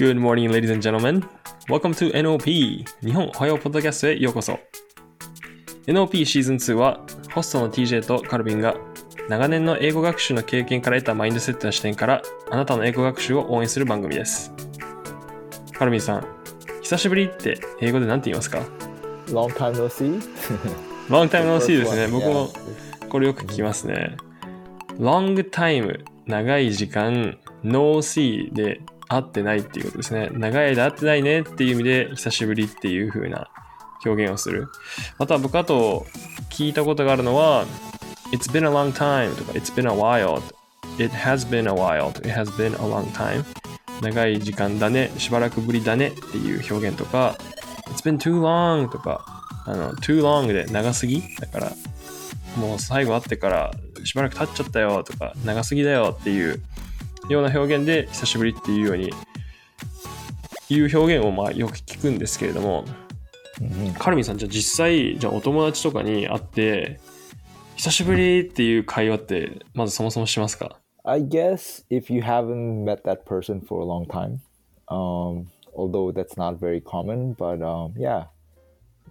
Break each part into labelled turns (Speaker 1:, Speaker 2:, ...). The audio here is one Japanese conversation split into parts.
Speaker 1: Good morning, ladies and gentlemen. Welcome to NOP 日本おはようポッドキャストへようこそ。NOP シーズン2はホストの TJ とカルビンが長年の英語学習の経験から得たマインドセットな視点からあなたの英語学習を応援する番組です。カルビンさん、久しぶりって英語で何て言いますか
Speaker 2: ？Long time no see.
Speaker 1: ?Long time no see ですね。僕も.これよく聞きますね。long time 長い時間 no see で会ってないっていうことですね。長い間会ってないねっていう意味で久しぶりっていう風な表現をする。また僕あと聞いたことがあるのは It's been a long time とか It's been a while It has been a while It has been a long time 長い時間だね、しばらくぶりだねっていう表現とか It's been too long とかあの too long で長すぎ？だからもう最後会ってからしばらく経っちゃったよとか長すぎだよっていうような表現で久しぶりっていうようにいう表現をまあよく聞くんですけれども
Speaker 2: Mhm.
Speaker 1: カルミンさんじゃあ実際じゃあお友達とかに会って久しぶりっていう会話ってまずそもそもしますか
Speaker 2: I guess if you haven't met that person for a long time, um, although that's not very common, but um, yeah.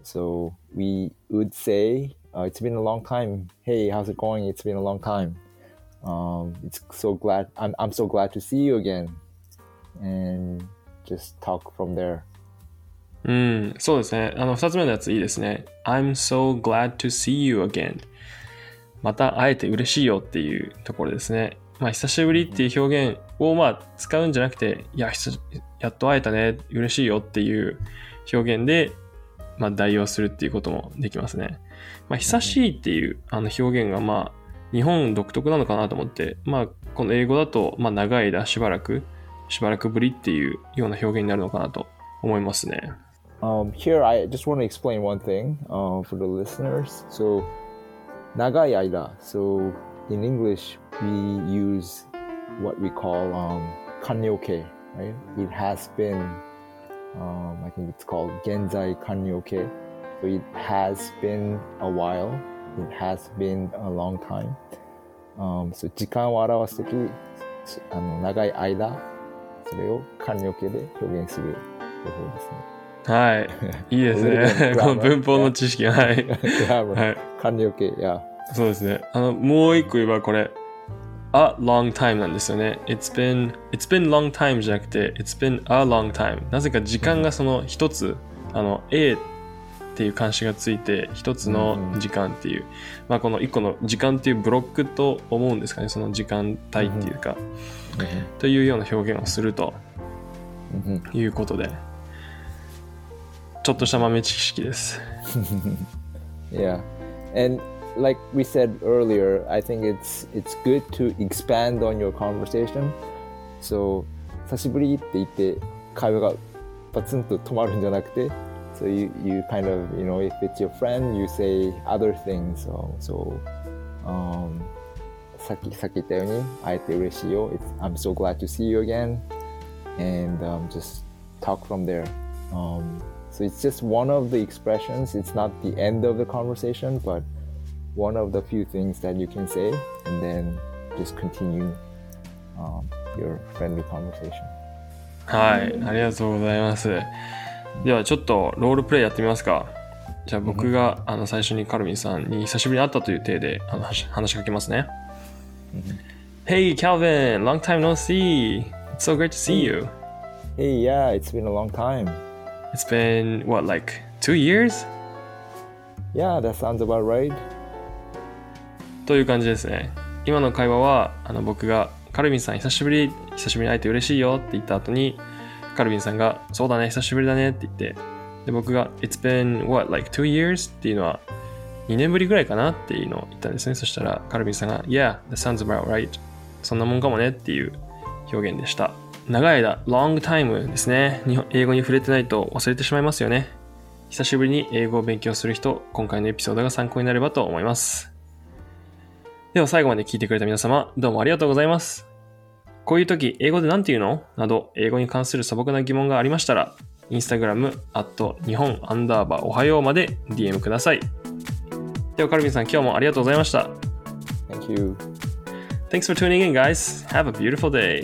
Speaker 2: So we would say, uh, "It's been a long time. Hey, how's it going? It's been a long time. Um, it's so glad. I'm I'm so glad to see you again." And just talk from there.
Speaker 1: うん、そうですね。あの、二つ目のやついいですね。I'm so glad to see you again. また会えて嬉しいよっていうところですね。まあ、久しぶりっていう表現をまあ使うんじゃなくて、いや、やっと会えたね、嬉しいよっていう表現で、まあ、代用するっていうこともできますね。まあ、久しいっていうあの表現がまあ、日本独特なのかなと思って、まあ、この英語だと、まあ、長い間、しばらく、しばらくぶりっていうような表現になるのかなと思いますね。
Speaker 2: Um, here, I just want to explain one thing uh, for the listeners. So, nagai aida. So, in English, we use what we call um, kanyoke, right? It has been, um, I think it's called genzai kanyoke. So, it has been a while. has been a long time、um, so、時間を表すときあの長い間それを漢字形で表現する方法です
Speaker 1: はい。いいですね。この文法の知識。
Speaker 2: が
Speaker 1: はい。
Speaker 2: 漢字形や
Speaker 1: そうですね。あのもう一個言えばこれあ long time なんですよね。It's been, it's been long time じゃなくて、it's been a long time。なぜか時間がその一つ、あの、A っていう漢詞がついて、一つの時間っていう、まあこの一個の時間っていうブロックと思うんですかね。その時間帯っていうか、というような表現をするということで、ちょっとした豆知識です。
Speaker 2: Yeah. And like we said earlier, I think it's it's good to expand on your conversation. So 久しぶりって言って会話がパツンと止まるんじゃなくて So you, you kind of, you know, if it's your friend, you say other things. So, so um, さっきさっき言ったように会えて嬉しいよ。It's, I'm so glad to see you again. And um, just talk from there. Um, so it's just one of the expressions. It's not the end of the conversation, but one of the few things that you can say, and then just continue um, your friendly conversation.
Speaker 1: はい、ありがとうございます。 ではちょっとロールプレイやってみますか。じゃあ僕があの最初にカルビンさんに久しぶりに会ったという体であの話話しかけますね。Hey Calvin, long time no see. It's so great to see you.
Speaker 2: Hey, yeah, it's been a long time.
Speaker 1: It's been what like two years?
Speaker 2: Yeah, that sounds about right.
Speaker 1: という感じですね。今の会話はあの僕がカルビンさん久しぶり、久しぶりに会えて嬉しいよって言った後にカルビンさんがそうだね、久しぶりだねって言ってで僕が It's been what like two years? っていうのは2年ぶりぐらいかなっていうのを言ったんですね。そしたらカルビンさんが Yeah, that sounds about right そんなもんかもねっていう表現でした。長い間、long time ですね。日本英語に触れてないと忘れてしまいますよね。久しぶりに英語を勉強する人、今回のエピソードが参考になればと思います。では最後まで聞いてくれた皆様、どうもありがとうございます。こういう時、英語で何て言うの？など、英語に関する素朴な疑問がありましたら、インスタグラム、アット日本アンダーバーおはようまで DM ください。ではカルビンさん、今日もありがとうございました。
Speaker 2: Thank you.
Speaker 1: Thanks for tuning in, guys. Have a beautiful day.